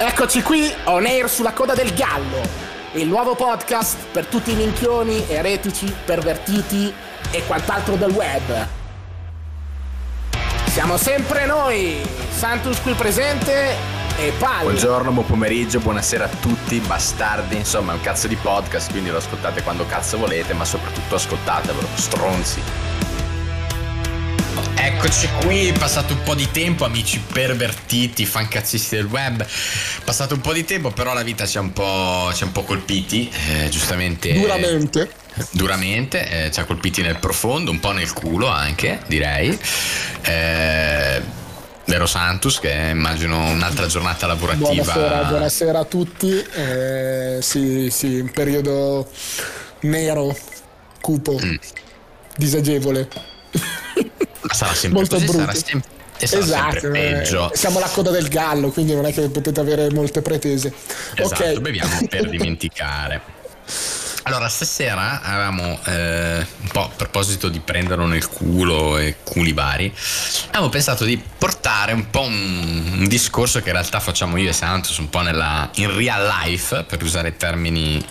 Eccoci qui, on air sulla coda del gallo, il nuovo podcast per tutti i minchioni, eretici, pervertiti e quant'altro del web. Siamo sempre noi, Santus qui presente e Pal. Buongiorno, buon pomeriggio, buonasera a tutti, bastardi, insomma è un cazzo di podcast, quindi lo ascoltate quando cazzo volete, ma soprattutto ascoltatevelo, stronzi. Eccoci qui, passato un po' di tempo, amici pervertiti, fancazzisti del web. Passato un po' di tempo, però la vita ci ha un po', ci ha un po colpiti, eh, giustamente. Duramente. Duramente, eh, ci ha colpiti nel profondo, un po' nel culo anche, direi. Eh, vero Santus, che è, immagino un'altra giornata lavorativa. Buonasera, buonasera a tutti. Eh, sì, sì, un periodo nero, cupo, Mm. disagevole. Sarà sempre Molto così, brutto. sarà, sem- e sarà Esatto, sempre eh, peggio. siamo alla coda del gallo, quindi non è che potete avere molte pretese. Esatto, ok, beviamo per dimenticare. Allora, stasera avevamo eh, un po' a proposito di prenderlo nel culo e culi vari, avevo pensato di portare un po' un, un discorso che in realtà facciamo io e Santos un po' nella, in real life, per usare termini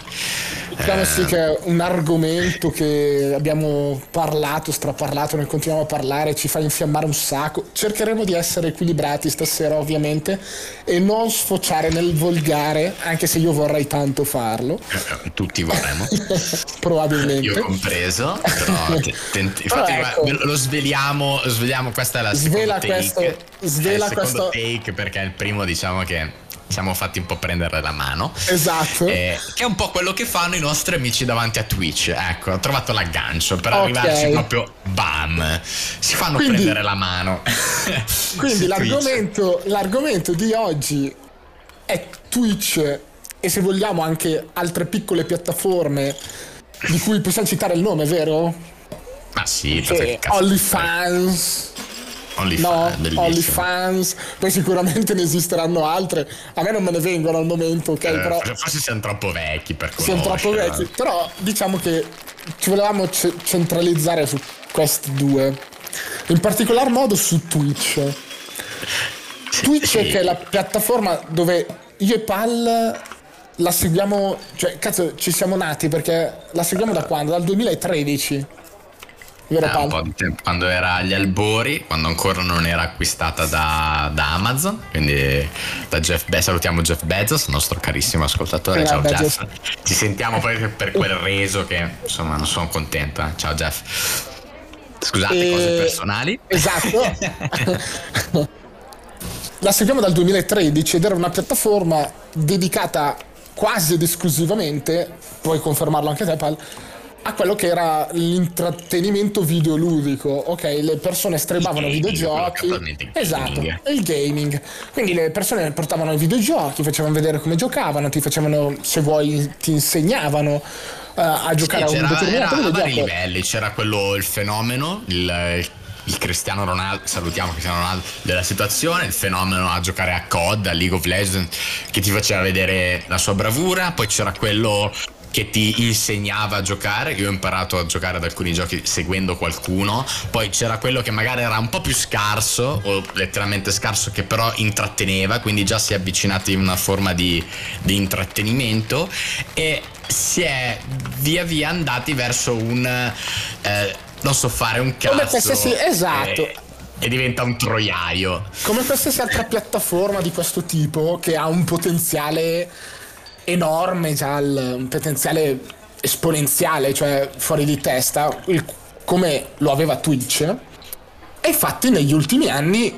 diciamo sì che è un argomento che abbiamo parlato, straparlato, ne continuiamo a parlare, ci fa infiammare un sacco. Cercheremo di essere equilibrati stasera ovviamente e non sfociare nel volgare, anche se io vorrei tanto farlo, eh, tutti vorremmo. probabilmente. Io compreso, però te- tent- infatti ecco. lo sveliamo, sveliamo, questa è la Svela seconda take, questo- svela questo- take perché è il primo diciamo che siamo fatti un po' prendere la mano. Esatto. Eh, che è un po' quello che fanno i nostri amici davanti a Twitch. Ecco, ho trovato l'aggancio per Ok. arrivarci proprio bam. Si fanno Quindi- prendere la mano. Quindi l'argomento, l'argomento di oggi è Twitch e se vogliamo anche altre piccole piattaforme di cui possiamo citare il nome, vero? Ma sì, Sì, OnlyFans. OnlyFans, No, bellissimo. OnlyFans, poi sicuramente ne esisteranno altre. A me non me ne vengono al momento, ok? Eh, però forse siamo troppo vecchi per siamo troppo vecchi. Però diciamo che ci volevamo ce- centralizzare su questi due. In particolar modo su Twitch. Twitch sì. che è la piattaforma dove io e Pal la seguiamo, cioè cazzo ci siamo nati perché la seguiamo da quando? Dal 2013. Vero Eh, un po' di tempo, quando era agli albori, quando ancora non era acquistata da, da Amazon, quindi da Jeff Bezos, salutiamo Jeff Bezos, nostro carissimo ascoltatore, Ciao, Bezos. Jeff, ci sentiamo poi per quel reso che insomma non sono contento, eh. ciao Jeff. Scusate, E- cose personali. Esatto. la seguiamo dal 2013 ed era una piattaforma dedicata quasi ed esclusivamente, puoi confermarlo anche te Pal, a quello che era l'intrattenimento videoludico, ok? Le persone streamavano videogiochi. Esatto, gaming. il gaming. Quindi le persone portavano i videogiochi, facevano vedere come giocavano, ti facevano, se vuoi, ti insegnavano eh, a giocare Sì, a un c'era, era determinato a vari videogioco. livelli, c'era quello, il fenomeno, il, il Cristiano Ronaldo, salutiamo Cristiano Ronaldo della situazione, il fenomeno a giocare a COD, a League of Legends, che ti faceva vedere la sua bravura, poi c'era quello che ti insegnava a giocare, io ho imparato a giocare ad alcuni giochi seguendo qualcuno, poi c'era quello che magari era un po' più scarso, o letteralmente scarso, che però intratteneva, quindi già si è avvicinati in una forma di, di intrattenimento e si è via via andati verso un eh, non so fare un cazzo Come qualsiasi- esatto. e, e diventa un troiaio come qualsiasi altra piattaforma di questo tipo che ha un potenziale enorme il- un potenziale esponenziale cioè fuori di testa il- come lo aveva Twitch e infatti negli ultimi anni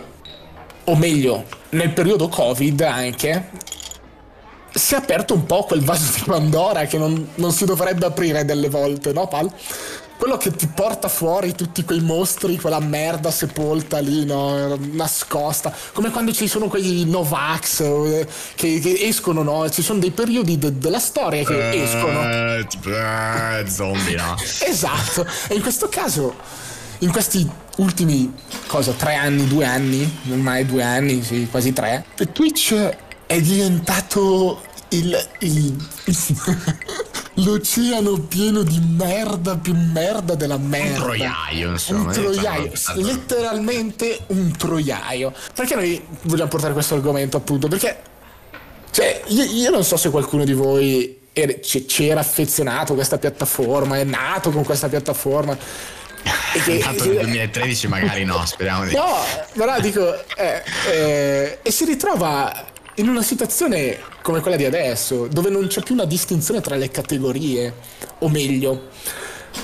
o meglio nel periodo covid anche si è aperto un po' quel vaso di Pandora che non, non si dovrebbe aprire delle volte, no Pal? Quello che ti porta fuori tutti quei mostri, quella merda sepolta lì, no? Nascosta. Come quando ci sono quei Novax eh, che, che escono, no? Ci sono dei periodi de- della storia che escono. Eh, tipo, eh, zombie no Esatto. E in questo caso, in questi ultimi, cosa, tre anni, due anni, ormai due anni, sì, quasi tre, Twitch è diventato il, il- l'oceano pieno di merda più merda della merda. un troiaio insomma Un troiaio, Diciamo, letteralmente un troiaio. Perché noi vogliamo portare questo argomento appunto? Perché Cioè, io, io non so se qualcuno di voi c'era affezionato a questa piattaforma, è nato con questa piattaforma. E che, nato nel 2013 magari no, speriamo di... No, però dico, eh, eh, e si ritrova in una situazione come quella di adesso, dove non c'è più una distinzione tra le categorie, o meglio,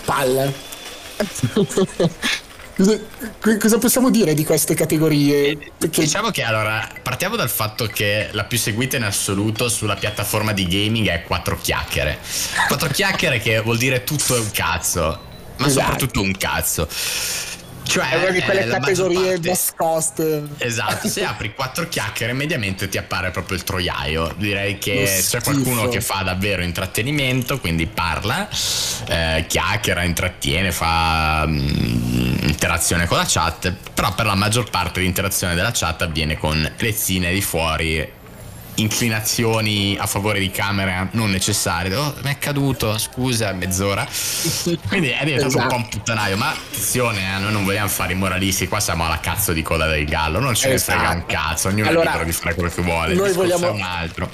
palle. Cosa possiamo dire di queste categorie? Perché... Diciamo che allora partiamo dal fatto che la più seguita in assoluto sulla piattaforma di gaming è 4 chiacchiere. 4 chiacchiere che vuol dire tutto è un cazzo, ma esatto. soprattutto un cazzo. Cioè, è una di quelle categorie nascoste. Esatto, se apri quattro chiacchiere mediamente ti appare proprio il troiaio. Direi che c'è qualcuno che fa davvero intrattenimento, quindi parla, eh, chiacchiera, intrattiene, fa mh, mm, interazione con la chat, però per la maggior parte l'interazione della chat avviene con lezzine di fuori inclinazioni a favore di camera non necessarie. Oh, mi è caduto, scusa, mezz'ora. Quindi è diventato esatto. un po' un puttanaio. Ma attenzione, eh, noi non vogliamo fare i moralisti, qua siamo alla cazzo di coda del gallo, non ce esatto. ne frega un esatto. cazzo, ognuno allora, è libero di fare quello che vuole. Noi vogliamo un altro.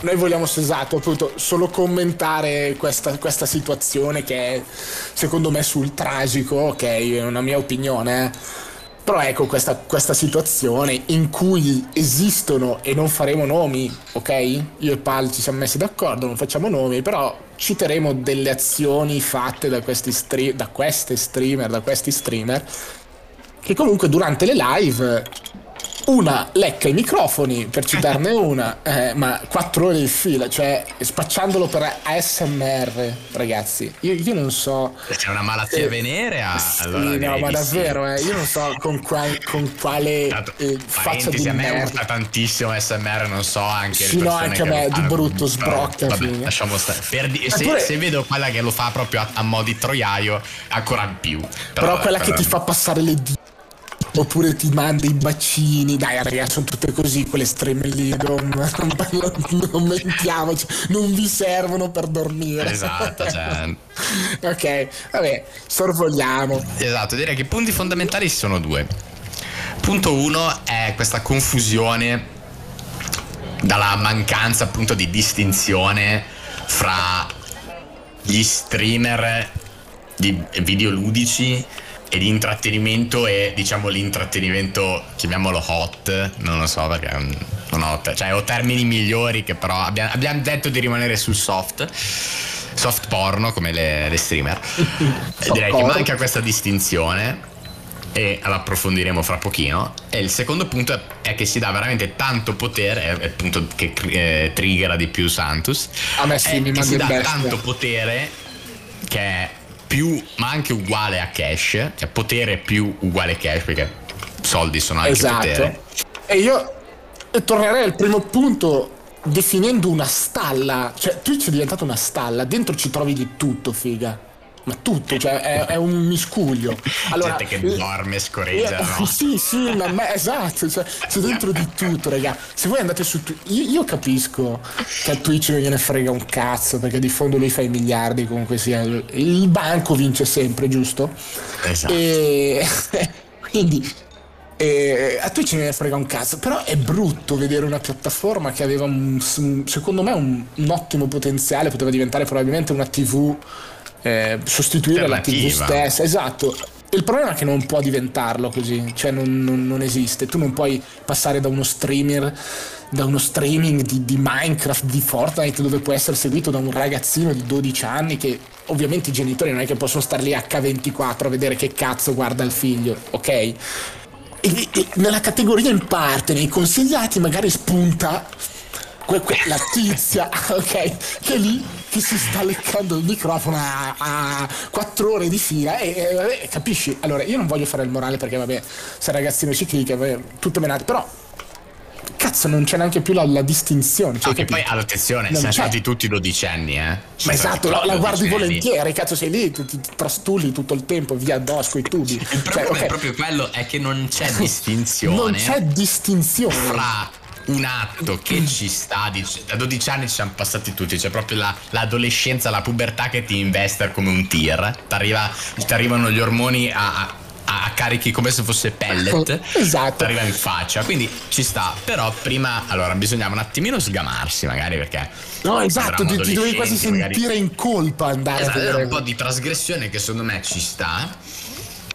Noi vogliamo esatto, appunto, solo commentare questa, questa situazione che è secondo me sul tragico, ok, è una mia opinione. Però ecco questa, questa, situazione in cui esistono, e non faremo nomi, ok? Io e Pal ci siamo messi d'accordo, non facciamo nomi, però citeremo delle azioni fatte da questi, stre- da queste streamer, da questi streamer, che comunque durante le live una lecca i microfoni, per citarne una, eh, ma quattro ore di fila, cioè spacciandolo per ASMR, ragazzi. Io, io non so. C'è una malattia eh, venerea. Sì, allora no, ma davvero, eh, io non so con, qual, con quale eh, faccia di a me gusta tantissimo ASMR, non so anche. Sì, no, anche a me di brutto sbrocca. Vabbè, lasciamo stare. Di- se, pure... se, vedo quella che lo fa proprio a, a mo' di troiaio, ancora più. Però, però quella però... che ti fa passare le dita oppure ti manda i bacini. Dai, ragazzi, sono tutte così quelle estreme lì. Non, non, non mentiamoci, non vi servono per dormire. Esatto, cioè. ok, vabbè, sorvoliamo. Esatto, direi che i punti fondamentali sono due. Punto uno è questa confusione dalla mancanza appunto di distinzione fra gli streamer di videoludici e di intrattenimento e diciamo l'intrattenimento chiamiamolo hot non lo so perché non ho cioè ho termini migliori che però abbiamo, abbiamo detto di rimanere sul soft soft porno come le, le streamer. Direi che manca questa distinzione e l'approfondiremo fra pochino. E il secondo punto è che si dà veramente tanto potere è il punto che eh, triggera di più Santus a me sì, mi che si dà tanto potere che è più, ma anche uguale a cash, cioè potere più uguale cash, perché soldi sono anche esatto. potere. E io tornerei al primo punto definendo una stalla, cioè Twitch è diventato una stalla, dentro ci trovi di tutto, figa ma tutto, cioè è, è un miscuglio. Allora, Gente che dorme, scorreggia, eh, no? Sì, sì, ma, esatto, cioè, c'è dentro di tutto, raga. Se voi andate su Twitch, io, io, capisco che a Twitch non gliene frega un cazzo, perché di fondo lui fa i miliardi, comunque sia. Il banco vince sempre, giusto? Esatto. E quindi e a Twitch ne frega un cazzo, però è brutto vedere una piattaforma che aveva un, secondo me un, un ottimo potenziale, poteva diventare probabilmente una TV eh, sostituire la TV stessa. Esatto. Il problema è che non può diventarlo così, cioè non, non, non esiste. Tu non puoi passare da uno streamer, da uno streaming di, di, Minecraft, di Fortnite, dove può essere seguito da un ragazzino di 12 anni che ovviamente i genitori non è che possono star lì H24 a vedere che cazzo guarda il figlio, ok? E, e nella categoria in parte, nei consigliati, magari spunta que, que, la tizia, ok? Che lì che si sta leccando il microfono a, a 4 ore di fila e, e, e, capisci? Allora, io non voglio fare il morale perché vabbè, se ragazzino ci clicca, tutto menato, però cazzo non c'è neanche più la, la distinzione cioè, no, che poi attenzione non siamo c'è. stati tutti dodicenni eh ma esatto la, la guardi volentieri cazzo sei lì ti, ti trastulli tutto il tempo via addosso coi tubi il problema cioè, okay. è proprio quello è che non c'è distinzione non c'è distinzione fra un atto che ci sta, da 12 anni ci siamo passati tutti, c'è proprio la, l'adolescenza, la pubertà che ti investe come un tir, ti arrivano gli ormoni a, a, a carichi come se fosse pellet. esatto. Arriva in faccia, quindi ci sta. Però prima, allora, bisognava un attimino sgamarsi, magari perché. No, esatto, ti, ti dovevi quasi sentire magari... in colpa andare esatto, a vedere. Era un po' di trasgressione che secondo me ci sta.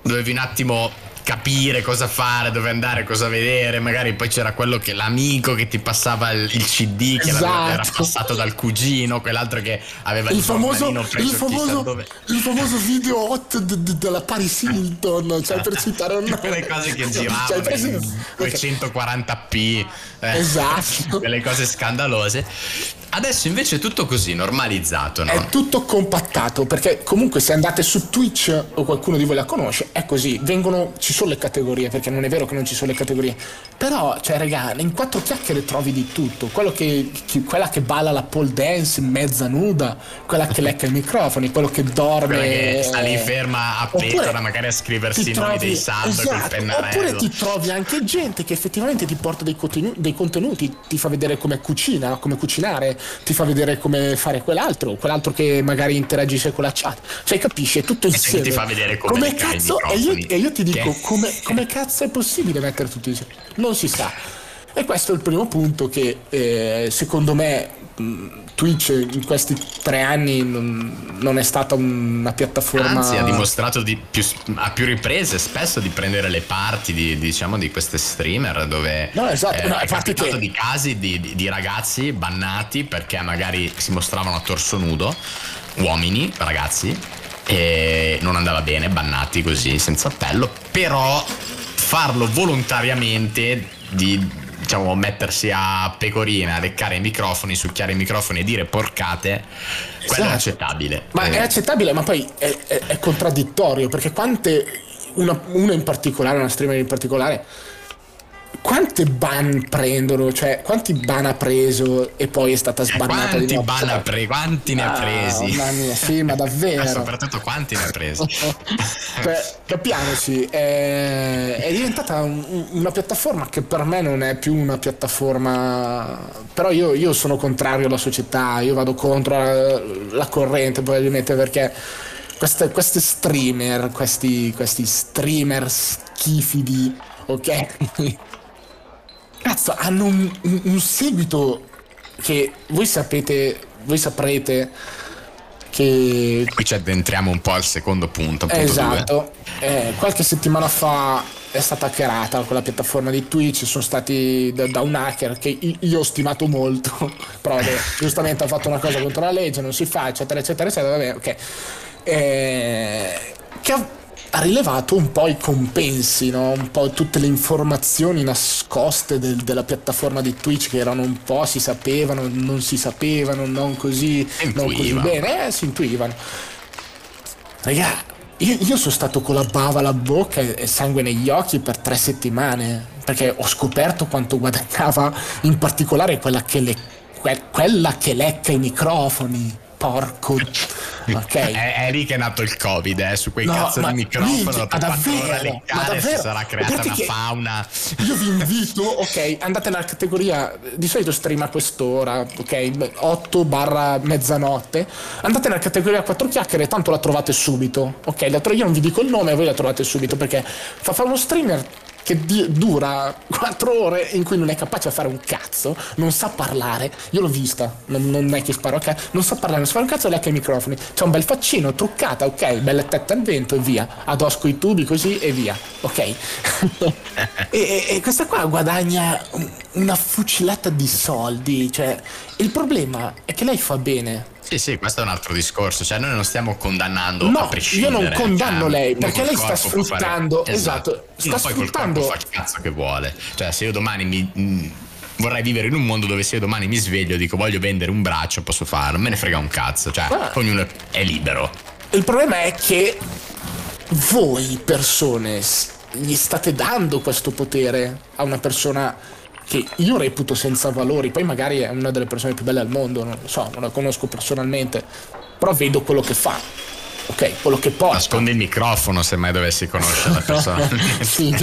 Dovevi un attimo capire cosa fare, dove andare, cosa vedere. Magari poi c'era quello che l'amico che ti passava il, il CD che esatto. era passato dal cugino, quell'altro che aveva il, il famoso, il famoso, il famoso video hot de, de, della Paris Hilton, cioè per citare un quelle cose che giravano cioè, in 240p, eh, esatto, quelle cose scandalose. Adesso invece è tutto così, normalizzato, no? È tutto compattato, perché comunque se andate su Twitch o qualcuno di voi la conosce, è così, vengono, ci sono le categorie, perché non è vero che non ci sono le categorie, però, cioè, raga, in quattro chiacchiere trovi di tutto, quello che, che, quella che balla la pole dance mezza nuda, quella che lecca i microfoni, quello che dorme... Quella che sta lì ferma a pletora, magari a scriversi i nomi dei saldo esatto, col pennarello. Oppure ti trovi anche gente che effettivamente ti porta dei contenuti, dei contenuti ti fa vedere come cucina, come cucinare, ti fa vedere come fare quell'altro, quell'altro che magari interagisce con la chat. Cioè, capisci? È tutto insieme. E ti fa vedere come, come cazzo. E io, e io, ti dico, come, come, cazzo è possibile mettere tutto insieme? Non si sa. E questo è il primo punto che eh, secondo me Twitch in questi tre anni non, non, è stata una piattaforma. Anzi, ha dimostrato più, a più riprese spesso di prendere le parti di, diciamo, di queste streamer dove no, esatto. eh, no, è capitato che... di casi di, di, di ragazzi bannati perché magari si mostravano a torso nudo, uomini, ragazzi, e non andava bene, bannati così senza appello, però farlo volontariamente di diciamo, mettersi a pecorina, leccare i microfoni, succhiare i microfoni e dire porcate, quello esatto. è accettabile. Ma eh. è accettabile, ma poi è, è, è contraddittorio, perché quante, una, una in particolare, una streamer in particolare, quante ban prendono? Cioè, quanti ban ha preso e poi è stata sbannata eh, di? Ban ha pre- quanti ne ha ah, presi? Mamma mia, sì, ma davvero. ma soprattutto quanti ne ha presi? cioè, capiamoci, è, è diventata un, una piattaforma che per me non è più una piattaforma. Però io, io sono contrario alla società, io vado contro la, la corrente probabilmente perché. Queste, queste streamer, questi, questi streamer schifidi, ok? Cazzo, hanno un, un, un seguito che voi sapete, voi saprete che... Qui ci addentriamo un po' al secondo punto. Esatto, eh, qualche settimana fa è stata hackerata quella piattaforma di Twitch, sono stati da, da un hacker che io ho stimato molto, però vabbè, giustamente ha fatto una cosa contro la legge, non si fa, eccetera, eccetera, eccetera, vabbè, ok. Eh, che ha ha rilevato un po' i compensi, no? un po' tutte le informazioni nascoste del, della piattaforma di Twitch che erano un po' si sapevano, non si sapevano, non così, non così bene, eh, si intuivano. Raga, io, io, sono stato con la bava alla bocca e sangue negli occhi per tre settimane perché ho scoperto quanto guadagnava in particolare quella che, le, quella che lecca i microfoni porco. Ok. È, è, lì che è nato il Covid, eh, su quei no, cazzo di microfono. Ma davvero, ma davvero. Si sarà creata una fauna. Io vi invito, ok, andate nella categoria. Di solito stream a quest'ora, ok, 8 barra mezzanotte. Andate nella categoria 4 chiacchiere, tanto la trovate subito. Ok, io non vi dico il nome, voi la trovate subito perché fa fare uno streamer che di- dura 4 ore in cui non è capace a fare un cazzo, non sa parlare. Io l'ho vista, non, non è che sparo a cazzo, non sa parlare, non sa fare un cazzo e lecca i microfoni. C'è un bel faccino, truccata, ok, bella tetta al vento e via. Adosco i tubi così e via, ok. e, e, e, questa qua guadagna una fucilata di soldi, cioè il problema è che lei fa bene sì, sì, questo è un altro discorso. Cioè, noi non stiamo condannando no, a prescindere. Io non condanno cioè, lei perché lei sta sfruttando. Fare... Esatto, sta poi sfruttando. Col fa il cazzo che vuole. Cioè, se io domani mi. Mm, vorrei vivere in un mondo dove se io domani mi sveglio e dico voglio vendere un braccio, posso farlo. Me ne frega un cazzo. Cioè, ah. ognuno è libero. Il problema è che voi persone gli state dando questo potere a una persona che io reputo senza valori, poi magari è una delle persone più belle al mondo, non lo so, non la conosco personalmente, però vedo quello che fa. Ok, quello che porta. Nascondi il microfono se mai dovessi conoscere la persona. sì,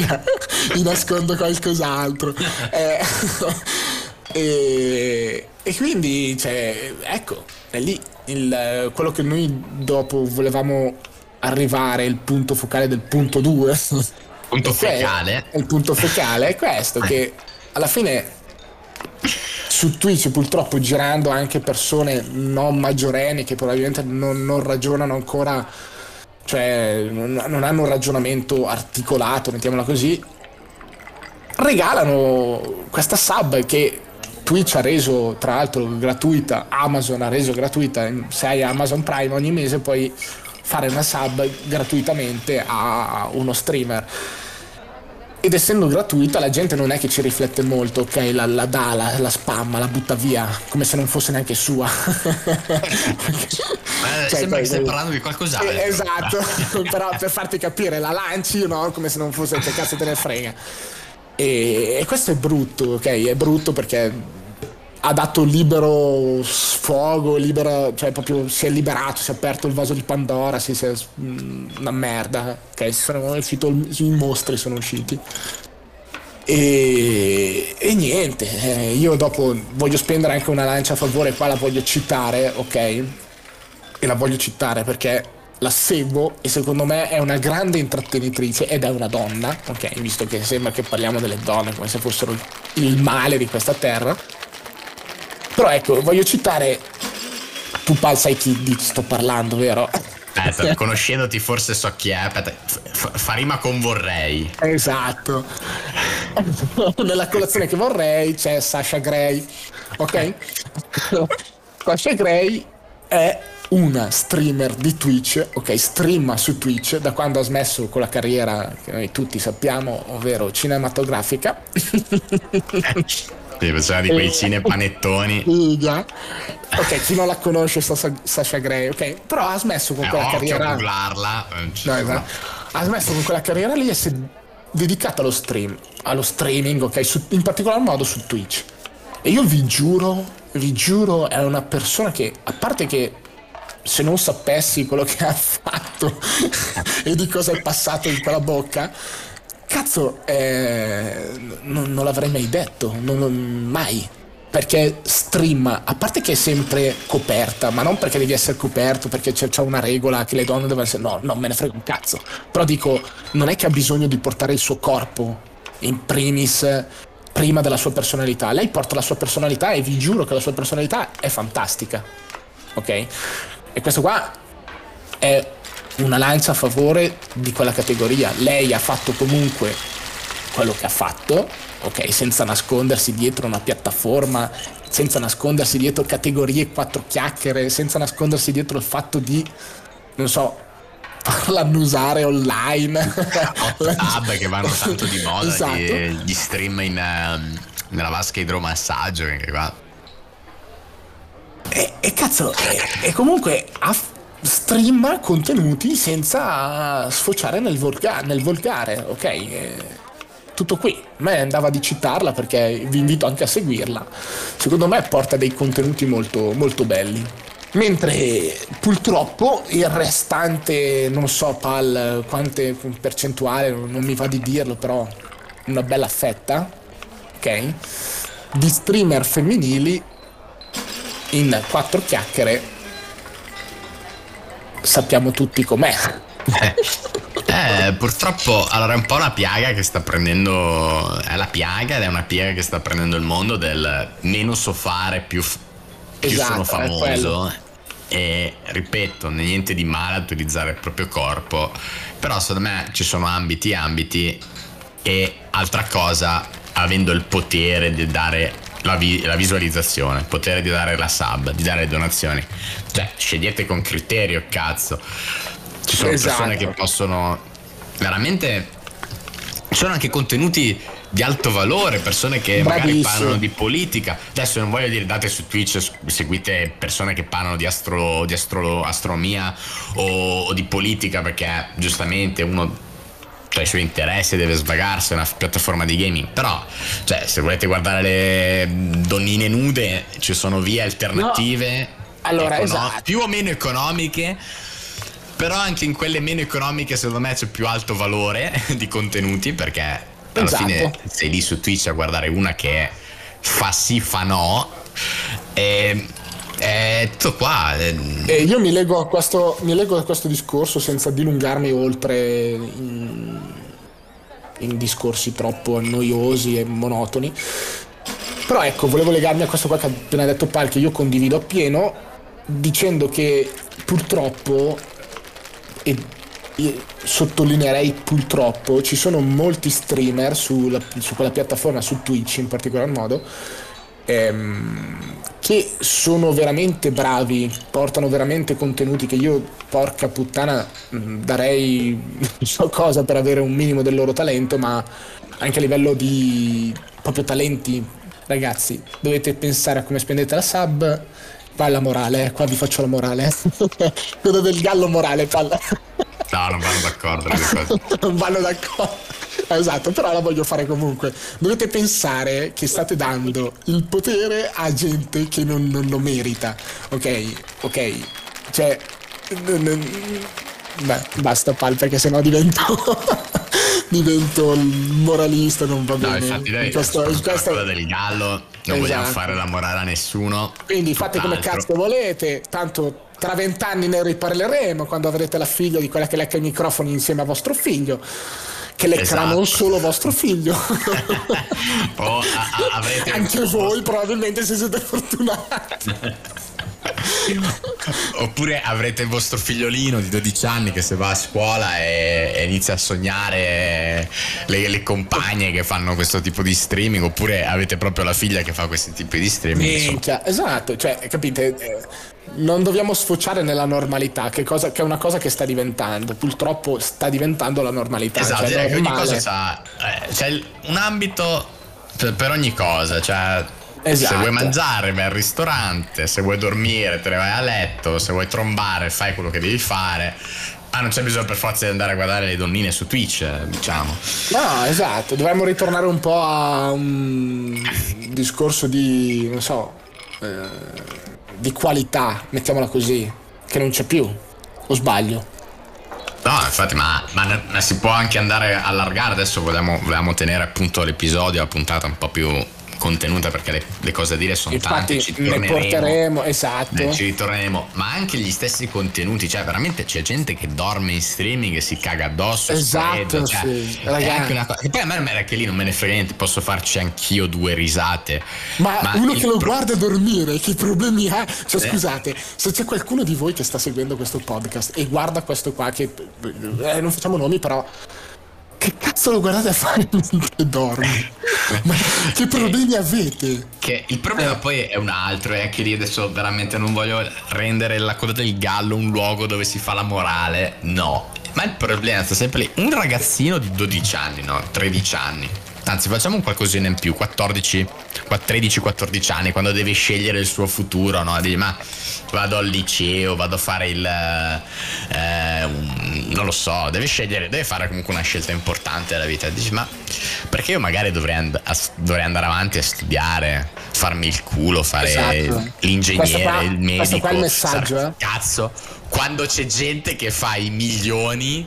mi nascondo qualcos'altro. Eh, e, e, quindi, cioè, ecco, è lì il, quello che noi dopo volevamo arrivare, il punto focale del punto 2 punto fecale. il punto fecale è questo, che alla fine su Twitch purtroppo girando anche persone non maggiorenni che probabilmente non, non ragionano ancora, cioè non, non hanno un ragionamento articolato, mettiamola così, regalano questa sub che Twitch ha reso tra l'altro gratuita, Amazon ha reso gratuita, se hai Amazon Prime ogni mese puoi fare una sub gratuitamente a uno streamer ed essendo gratuita la gente non è che ci riflette molto, ok? La, la dà, la, la spamma, la butta via, come se non fosse neanche sua. cioè, sembra che stai parlando di qualcos'altro. Eh, esatto, però per farti capire la lanci, no? Come se non fosse che cazzo te ne frega. E, e questo è brutto, ok? È brutto perché ha dato libero sfogo, libera, cioè proprio si è liberato, si è aperto il vaso di Pandora, si, si è, mm, una merda, ok? Sono uscito, i mostri sono usciti. E, e niente, eh, io dopo voglio spendere anche una lancia a favore, qua la voglio citare, ok? E la voglio citare perché la seguo e secondo me è una grande intrattenitrice ed è una donna, ok? Visto che sembra che parliamo delle donne come se fossero il male di questa terra però ecco, voglio citare. Tu Pal sai chi di chi sto parlando, vero? Aspetta, conoscendoti forse so chi è. Aspetta, fa rima con vorrei. Esatto. Nella colazione che vorrei c'è Sasha Gray. Ok? Sasha Gray è una streamer di Twitch, ok, streama su Twitch da quando ha smesso con la carriera che noi tutti sappiamo, ovvero cinematografica. Sì, faceva di quei cinepanettoni. Figa. Ok, chi non la conosce Sasha, Sasha Gray, ok? Però ha smesso con eh, quella carriera. googlarla. No, esatto. Ha smesso con quella carriera lì e si è dedicata allo stream, allo streaming, ok? Su, in particolar modo su Twitch. E io vi giuro, vi giuro, è una persona che, a parte che se non sapessi quello che ha fatto e di cosa è passato in quella bocca, Cazzo, eh, non, non, l'avrei mai detto, non, non, mai. Perché stream, a parte che è sempre coperta, ma non perché devi essere coperto, perché c'è, c'è una regola che le donne devono essere. No, non me ne frega un cazzo. Però dico, non è che ha bisogno di portare il suo corpo in primis prima della sua personalità. Lei porta la sua personalità e vi giuro che la sua personalità è fantastica. Ok? E questo qua è una lancia a favore di quella categoria. Lei ha fatto comunque quello che ha fatto, ok, senza nascondersi dietro una piattaforma, senza nascondersi dietro categorie quattro chiacchiere, senza nascondersi dietro il fatto di, non so, l'annusare online. Hub che vanno tanto di moda, esatto. gli, gli stream in, uh, nella vasca idromassaggio, che qua. E, e cazzo, e, e comunque ha streama contenuti senza sfociare nel, volga- nel volgare, ok? E tutto qui. A me andava di citarla perché vi invito anche a seguirla. Secondo me porta dei contenuti molto, molto belli. Mentre purtroppo il restante, non so pal quante percentuale, non mi va di dirlo, però una bella fetta, ok? Di streamer femminili in quattro chiacchiere sappiamo tutti com'è. Eh, purtroppo allora è un po' una piaga che sta prendendo è la piaga ed è una piaga che sta prendendo il mondo del meno so fare più, più esatto, sono famoso e ripeto niente di male a utilizzare il proprio corpo però secondo me ci sono ambiti ambiti e altra cosa avendo il potere di dare la, vi- la visualizzazione, il potere di dare la sub, di dare le donazioni. Cioè, scegliete con criterio, cazzo. Ci sono esatto. persone che possono veramente. Ci sono anche contenuti di alto valore, persone che Bravissimo. magari parlano di politica. Adesso non voglio dire date su Twitch, seguite persone che parlano di, astro, di astro, astronomia o, o, di politica, perché giustamente uno tra i suoi interessi deve svagarsi, è una piattaforma di gaming. Però, cioè, se volete guardare le donnine nude, ci sono vie alternative. No. Allora, econo- esatto. Più o meno economiche. Però anche in quelle meno economiche, secondo me, c'è più alto valore di contenuti perché alla esatto. fine sei lì su Twitch a guardare una che fa sì, fa no. E è tutto qua. Eh, io mi leggo, a questo, leggo a questo discorso senza dilungarmi oltre in, in discorsi troppo noiosi e monotoni. Però ecco, volevo legarmi a questo qua che ha appena detto Pal, che io condivido appieno, dicendo che purtroppo, e sottolineerei purtroppo, ci sono molti streamer sulla, su quella piattaforma, su Twitch in particolar modo, ehm, che sono veramente bravi, portano veramente contenuti che io, porca puttana, mm, darei non so cosa per avere un minimo del loro talento, ma anche a livello di proprio talenti ragazzi, dovete pensare a come spendete la sub. Qua la morale, eh. qua vi faccio la morale. Quello del gallo morale, palla. No, non vanno d'accordo. non vanno d'accordo. Esatto, però la voglio fare comunque. Dovete pensare che state dando il potere a gente che non, non lo merita. Ok, ok. Cioè. Beh, basta pal perché sennò divento divento il moralista, non va bene. No, infatti dai, questo, in questo... del gallo, non esatto. vogliamo fare la morale a nessuno. Quindi fate come cazzo volete, tanto tra vent'anni ne riparleremo quando avrete la figlia di quella che lecca i microfoni insieme a vostro figlio che leccherà esatto. non solo vostro figlio o a, a, anche voi probabilmente se siete fortunati Oppure avrete il vostro figliolino di 12 anni che se va a scuola e, e inizia a sognare le, le, compagne che fanno questo tipo di streaming, oppure avete proprio la figlia che fa questi tipi di streaming. Minchia, esatto, cioè, capite? Eh, non dobbiamo sfociare nella normalità, che, cosa, che, è una cosa che sta diventando, purtroppo sta diventando la normalità. Esatto, cioè, ogni cosa sa, eh, c'è un ambito per, per ogni cosa, cioè Esatto. Se vuoi mangiare vai al ristorante, se vuoi dormire te ne vai a letto, se vuoi trombare fai quello che devi fare. Ah, non c'è bisogno per forza di andare a guardare le donnine su Twitch, diciamo. No, esatto, dovremmo ritornare un po' a un discorso di, non so, eh, di qualità, mettiamola così, che non c'è più. O sbaglio? No, infatti, ma, ma, ma, si può anche andare a allargare. Adesso vogliamo, vogliamo tenere appunto l'episodio, la puntata un po' più contenuta perché le, le, cose da dire sono Infatti, tante. Ci ne porteremo, esatto. Ci ritorneremo, ma anche gli stessi contenuti, cioè veramente c'è gente che dorme in streaming e si caga addosso. Esatto, cioè, sì. Cosa. E poi a me non che lì non me ne frega niente, posso farci anch'io due risate. Ma, ma uno che lo pro... guarda dormire, che problemi ha? Cioè, eh. scusate, se c'è qualcuno di voi che sta seguendo questo podcast e guarda questo qua, che eh, non facciamo nomi, però che cazzo lo guardate a fare mentre dormi? Ma che problemi avete? Che il problema poi è un altro, è che lì adesso veramente non voglio rendere la coda del gallo un luogo dove si fa la morale, no. Ma il problema sta sempre lì. Un ragazzino di 12 anni, no? 13 anni anzi facciamo un qualcosina in più, 14, 13-14 anni, quando deve scegliere il suo futuro, no? Dici, ma vado al liceo, vado a fare il... Eh, un, non lo so, deve scegliere, deve fare comunque una scelta importante della vita. Dici, ma perché io magari dovrei, and- dovrei andare avanti a studiare, farmi il culo, fare esatto. l'ingegnere, qua, il medico. Questo qua è il messaggio, eh? Cazzo, quando c'è gente che fa i milioni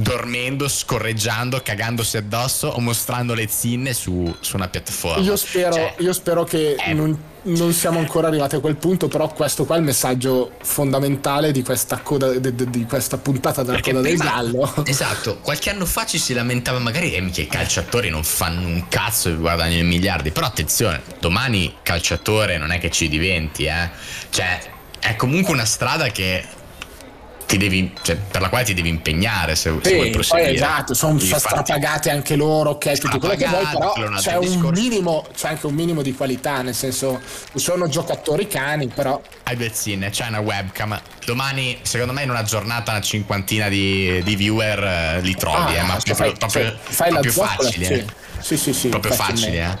dormendo, scorreggiando, cagandosi addosso o mostrando le zinne su, su una piattaforma. Io spero, cioè, io spero che eh, non, non, siamo ancora arrivati a quel punto, però questo qua è il messaggio fondamentale di questa, coda, di, di questa puntata della coda prima, del gallo. Esatto, qualche anno fa ci si lamentava magari eh, che i calciatori non fanno un cazzo e guadagnano miliardi, però attenzione, domani calciatore non è che ci diventi, eh. Cioè, è comunque una strada che devi, cioè, per la quale ti devi impegnare se, sì, se vuoi proseguire. esatto, sono strapagate anche loro, ok, tutto quello che vuoi, però c'è, un minimo, c'è anche un minimo di qualità, nel senso sono giocatori cani, però... Hai bezzine, c'è una webcam, domani secondo me in una giornata una cinquantina di, di viewer eh, li trovi, ah, eh, ma proprio, fai, proprio, cioè, fai proprio facili. Sì. Eh. sì, sì, sì. Proprio facili, eh.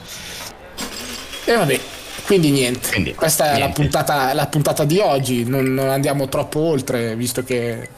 E vabbè, quindi niente, Quindi, questa niente. è la puntata, la puntata, di oggi, non, non andiamo troppo oltre, visto che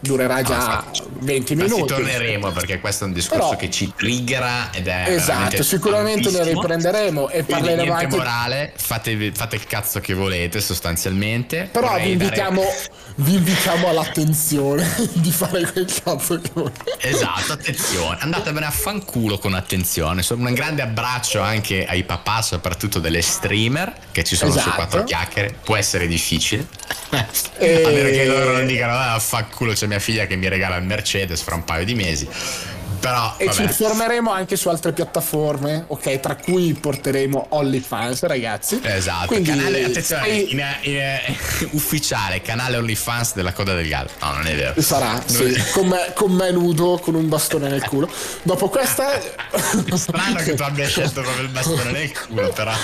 durerà già no, 20 minuti. Ci torneremo perché questo è un discorso Però, che ci triggera ed è esatto, sicuramente ne riprenderemo e Quindi parleremo anche morale, fate, fate, il cazzo che volete sostanzialmente. Però vi invitiamo, dare... vi invitiamo, all'attenzione di fare quel cazzo che volete. Esatto, attenzione, andatevene a fanculo con attenzione. Un grande abbraccio anche ai papà, soprattutto delle streamer che ci sono esatto. su quattro chiacchiere. Può essere difficile. E... a meno che loro non dicano ah, fanculo c'è mia figlia che mi regala il Mercedes fra un paio di mesi. Però, e vabbè. ci informeremo anche su altre piattaforme, ok? Tra cui porteremo OnlyFans, ragazzi. Esatto, Quindi, canale, attenzione, stai- in- in- ufficiale, canale OnlyFans della coda del gallo. No, non è vero. Sarà, sì, con me, con me nudo, con un bastone nel culo. Dopo questa... Strano che tu abbia scelto proprio il bastone nel culo, però.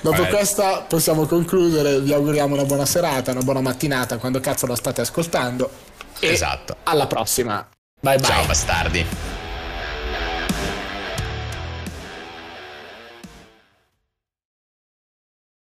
Dopo Vabbè. questa possiamo concludere, vi auguriamo una buona serata, una buona mattinata quando cazzo la state ascoltando. Esatto. alla prossima. Bye bye. Ciao bastardi.